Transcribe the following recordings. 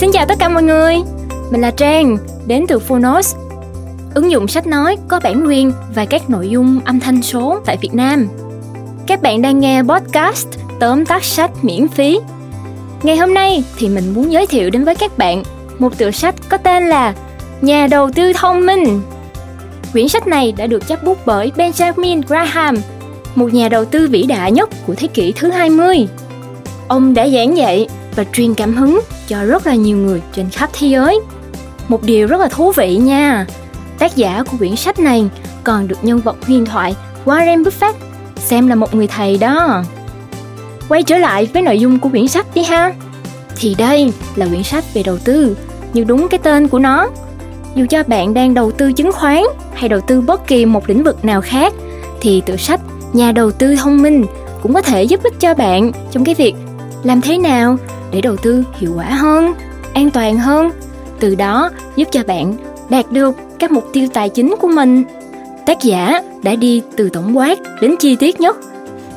Xin chào tất cả mọi người, mình là Trang, đến từ Phonos. Ứng dụng sách nói có bản quyền và các nội dung âm thanh số tại Việt Nam. Các bạn đang nghe podcast tóm tắt sách miễn phí. Ngày hôm nay thì mình muốn giới thiệu đến với các bạn một tựa sách có tên là Nhà đầu tư thông minh. Quyển sách này đã được chấp bút bởi Benjamin Graham, một nhà đầu tư vĩ đại nhất của thế kỷ thứ 20. Ông đã giảng dạy và truyền cảm hứng cho rất là nhiều người trên khắp thế giới. Một điều rất là thú vị nha. Tác giả của quyển sách này còn được nhân vật huyền thoại Warren Buffett xem là một người thầy đó. Quay trở lại với nội dung của quyển sách đi ha. Thì đây là quyển sách về đầu tư, như đúng cái tên của nó. Dù cho bạn đang đầu tư chứng khoán hay đầu tư bất kỳ một lĩnh vực nào khác thì tựa sách Nhà đầu tư thông minh cũng có thể giúp ích cho bạn trong cái việc làm thế nào để đầu tư hiệu quả hơn, an toàn hơn. Từ đó giúp cho bạn đạt được các mục tiêu tài chính của mình. Tác giả đã đi từ tổng quát đến chi tiết nhất.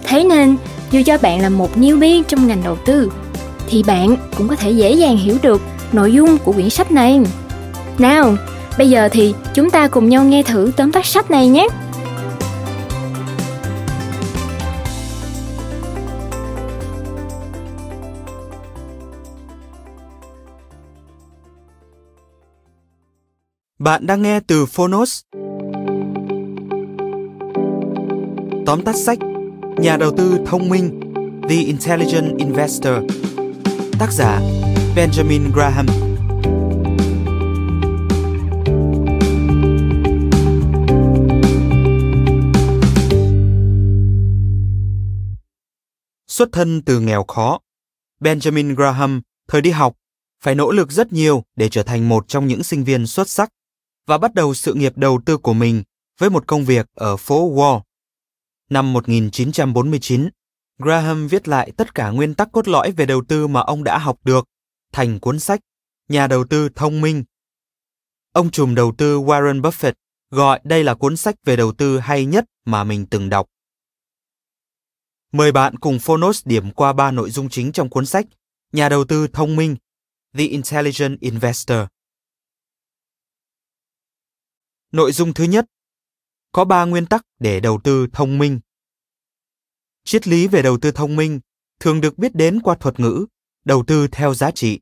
Thế nên, dù cho bạn là một newbie trong ngành đầu tư, thì bạn cũng có thể dễ dàng hiểu được nội dung của quyển sách này. Nào, bây giờ thì chúng ta cùng nhau nghe thử tóm tắt sách này nhé. Bạn đang nghe từ Phonos. Tóm tắt sách Nhà đầu tư thông minh The Intelligent Investor. Tác giả Benjamin Graham. Xuất thân từ nghèo khó, Benjamin Graham thời đi học phải nỗ lực rất nhiều để trở thành một trong những sinh viên xuất sắc và bắt đầu sự nghiệp đầu tư của mình với một công việc ở phố Wall. Năm 1949, Graham viết lại tất cả nguyên tắc cốt lõi về đầu tư mà ông đã học được thành cuốn sách Nhà đầu tư thông minh. Ông trùm đầu tư Warren Buffett gọi đây là cuốn sách về đầu tư hay nhất mà mình từng đọc. Mời bạn cùng Phonos điểm qua ba nội dung chính trong cuốn sách Nhà đầu tư thông minh, The Intelligent Investor. Nội dung thứ nhất, có ba nguyên tắc để đầu tư thông minh. Triết lý về đầu tư thông minh thường được biết đến qua thuật ngữ đầu tư theo giá trị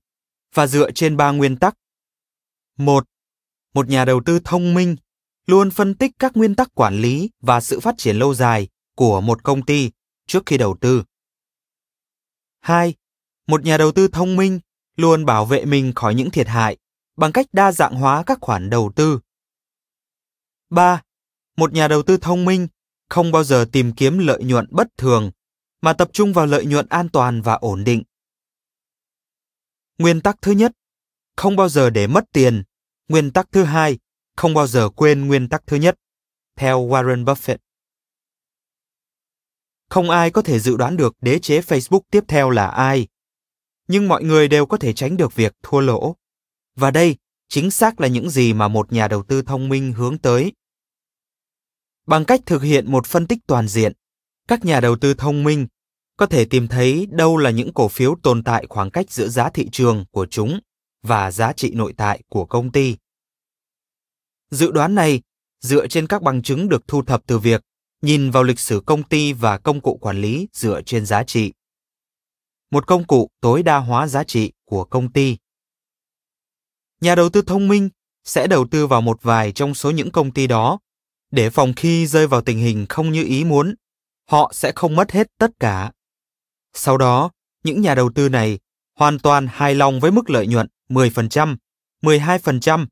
và dựa trên ba nguyên tắc. Một, một nhà đầu tư thông minh luôn phân tích các nguyên tắc quản lý và sự phát triển lâu dài của một công ty trước khi đầu tư. Hai, một nhà đầu tư thông minh luôn bảo vệ mình khỏi những thiệt hại bằng cách đa dạng hóa các khoản đầu tư 3. Một nhà đầu tư thông minh không bao giờ tìm kiếm lợi nhuận bất thường, mà tập trung vào lợi nhuận an toàn và ổn định. Nguyên tắc thứ nhất, không bao giờ để mất tiền. Nguyên tắc thứ hai, không bao giờ quên nguyên tắc thứ nhất, theo Warren Buffett. Không ai có thể dự đoán được đế chế Facebook tiếp theo là ai, nhưng mọi người đều có thể tránh được việc thua lỗ. Và đây chính xác là những gì mà một nhà đầu tư thông minh hướng tới. Bằng cách thực hiện một phân tích toàn diện, các nhà đầu tư thông minh có thể tìm thấy đâu là những cổ phiếu tồn tại khoảng cách giữa giá thị trường của chúng và giá trị nội tại của công ty. Dự đoán này dựa trên các bằng chứng được thu thập từ việc nhìn vào lịch sử công ty và công cụ quản lý dựa trên giá trị. Một công cụ tối đa hóa giá trị của công ty. Nhà đầu tư thông minh sẽ đầu tư vào một vài trong số những công ty đó để phòng khi rơi vào tình hình không như ý muốn, họ sẽ không mất hết tất cả. Sau đó, những nhà đầu tư này hoàn toàn hài lòng với mức lợi nhuận 10%, 12%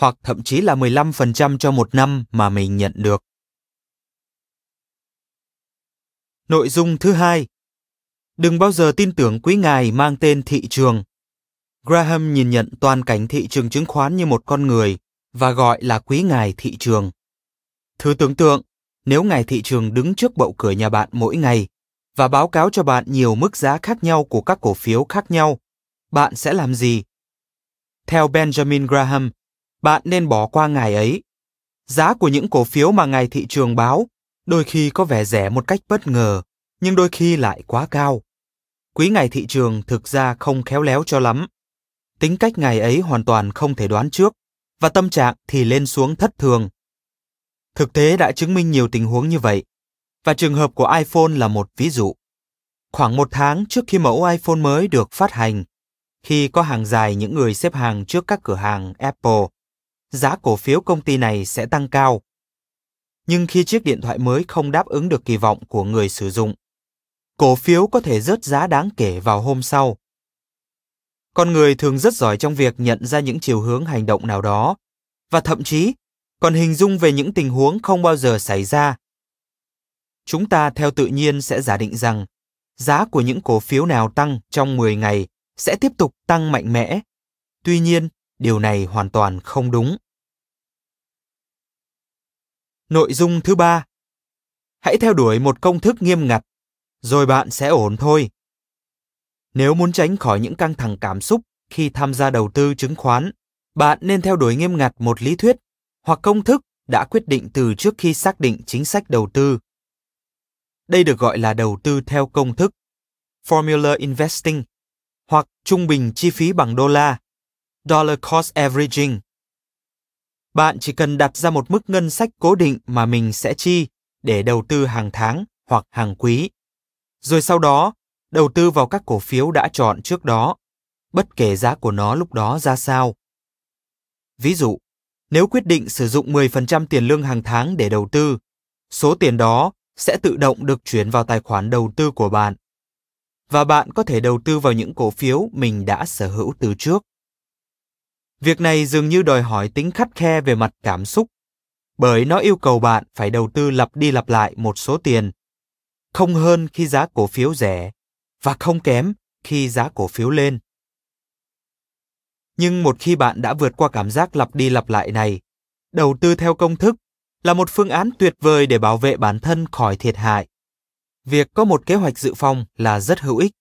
hoặc thậm chí là 15% cho một năm mà mình nhận được. Nội dung thứ hai Đừng bao giờ tin tưởng quý ngài mang tên thị trường. Graham nhìn nhận toàn cảnh thị trường chứng khoán như một con người và gọi là quý ngài thị trường. Thử tưởng tượng, nếu ngày thị trường đứng trước bậu cửa nhà bạn mỗi ngày và báo cáo cho bạn nhiều mức giá khác nhau của các cổ phiếu khác nhau, bạn sẽ làm gì? Theo Benjamin Graham, bạn nên bỏ qua ngày ấy. Giá của những cổ phiếu mà ngày thị trường báo đôi khi có vẻ rẻ một cách bất ngờ, nhưng đôi khi lại quá cao. Quý ngày thị trường thực ra không khéo léo cho lắm. Tính cách ngày ấy hoàn toàn không thể đoán trước và tâm trạng thì lên xuống thất thường. Thực tế đã chứng minh nhiều tình huống như vậy và trường hợp của iPhone là một ví dụ. Khoảng một tháng trước khi mẫu iPhone mới được phát hành, khi có hàng dài những người xếp hàng trước các cửa hàng Apple, giá cổ phiếu công ty này sẽ tăng cao. Nhưng khi chiếc điện thoại mới không đáp ứng được kỳ vọng của người sử dụng, cổ phiếu có thể rớt giá đáng kể vào hôm sau. Con người thường rất giỏi trong việc nhận ra những chiều hướng hành động nào đó và thậm chí còn hình dung về những tình huống không bao giờ xảy ra. Chúng ta theo tự nhiên sẽ giả định rằng giá của những cổ phiếu nào tăng trong 10 ngày sẽ tiếp tục tăng mạnh mẽ. Tuy nhiên, điều này hoàn toàn không đúng. Nội dung thứ ba Hãy theo đuổi một công thức nghiêm ngặt, rồi bạn sẽ ổn thôi. Nếu muốn tránh khỏi những căng thẳng cảm xúc khi tham gia đầu tư chứng khoán, bạn nên theo đuổi nghiêm ngặt một lý thuyết hoặc công thức đã quyết định từ trước khi xác định chính sách đầu tư. Đây được gọi là đầu tư theo công thức, formula investing, hoặc trung bình chi phí bằng đô la, dollar cost averaging. Bạn chỉ cần đặt ra một mức ngân sách cố định mà mình sẽ chi để đầu tư hàng tháng hoặc hàng quý. Rồi sau đó, đầu tư vào các cổ phiếu đã chọn trước đó, bất kể giá của nó lúc đó ra sao. Ví dụ, nếu quyết định sử dụng 10% tiền lương hàng tháng để đầu tư, số tiền đó sẽ tự động được chuyển vào tài khoản đầu tư của bạn. Và bạn có thể đầu tư vào những cổ phiếu mình đã sở hữu từ trước. Việc này dường như đòi hỏi tính khắt khe về mặt cảm xúc, bởi nó yêu cầu bạn phải đầu tư lặp đi lặp lại một số tiền, không hơn khi giá cổ phiếu rẻ và không kém khi giá cổ phiếu lên. Nhưng một khi bạn đã vượt qua cảm giác lặp đi lặp lại này, đầu tư theo công thức là một phương án tuyệt vời để bảo vệ bản thân khỏi thiệt hại. Việc có một kế hoạch dự phòng là rất hữu ích,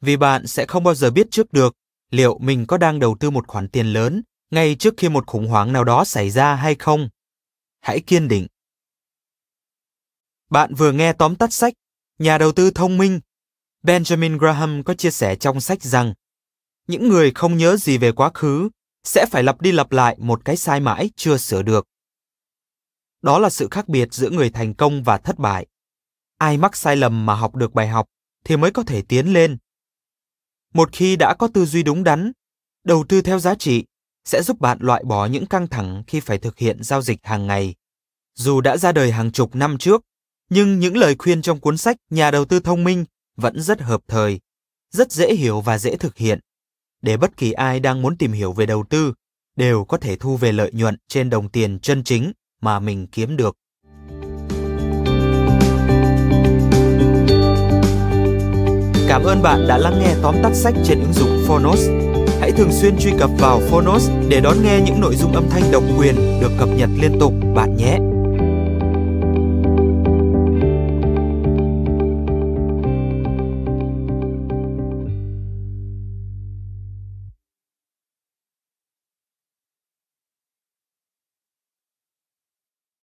vì bạn sẽ không bao giờ biết trước được liệu mình có đang đầu tư một khoản tiền lớn ngay trước khi một khủng hoảng nào đó xảy ra hay không. Hãy kiên định. Bạn vừa nghe tóm tắt sách Nhà đầu tư thông minh. Benjamin Graham có chia sẻ trong sách rằng những người không nhớ gì về quá khứ sẽ phải lặp đi lặp lại một cái sai mãi chưa sửa được. Đó là sự khác biệt giữa người thành công và thất bại. Ai mắc sai lầm mà học được bài học thì mới có thể tiến lên. Một khi đã có tư duy đúng đắn, đầu tư theo giá trị sẽ giúp bạn loại bỏ những căng thẳng khi phải thực hiện giao dịch hàng ngày. Dù đã ra đời hàng chục năm trước, nhưng những lời khuyên trong cuốn sách Nhà đầu tư thông minh vẫn rất hợp thời, rất dễ hiểu và dễ thực hiện, để bất kỳ ai đang muốn tìm hiểu về đầu tư đều có thể thu về lợi nhuận trên đồng tiền chân chính mà mình kiếm được. Cảm ơn bạn đã lắng nghe tóm tắt sách trên ứng dụng Phonos. Hãy thường xuyên truy cập vào Phonos để đón nghe những nội dung âm thanh độc quyền được cập nhật liên tục, bạn nhé.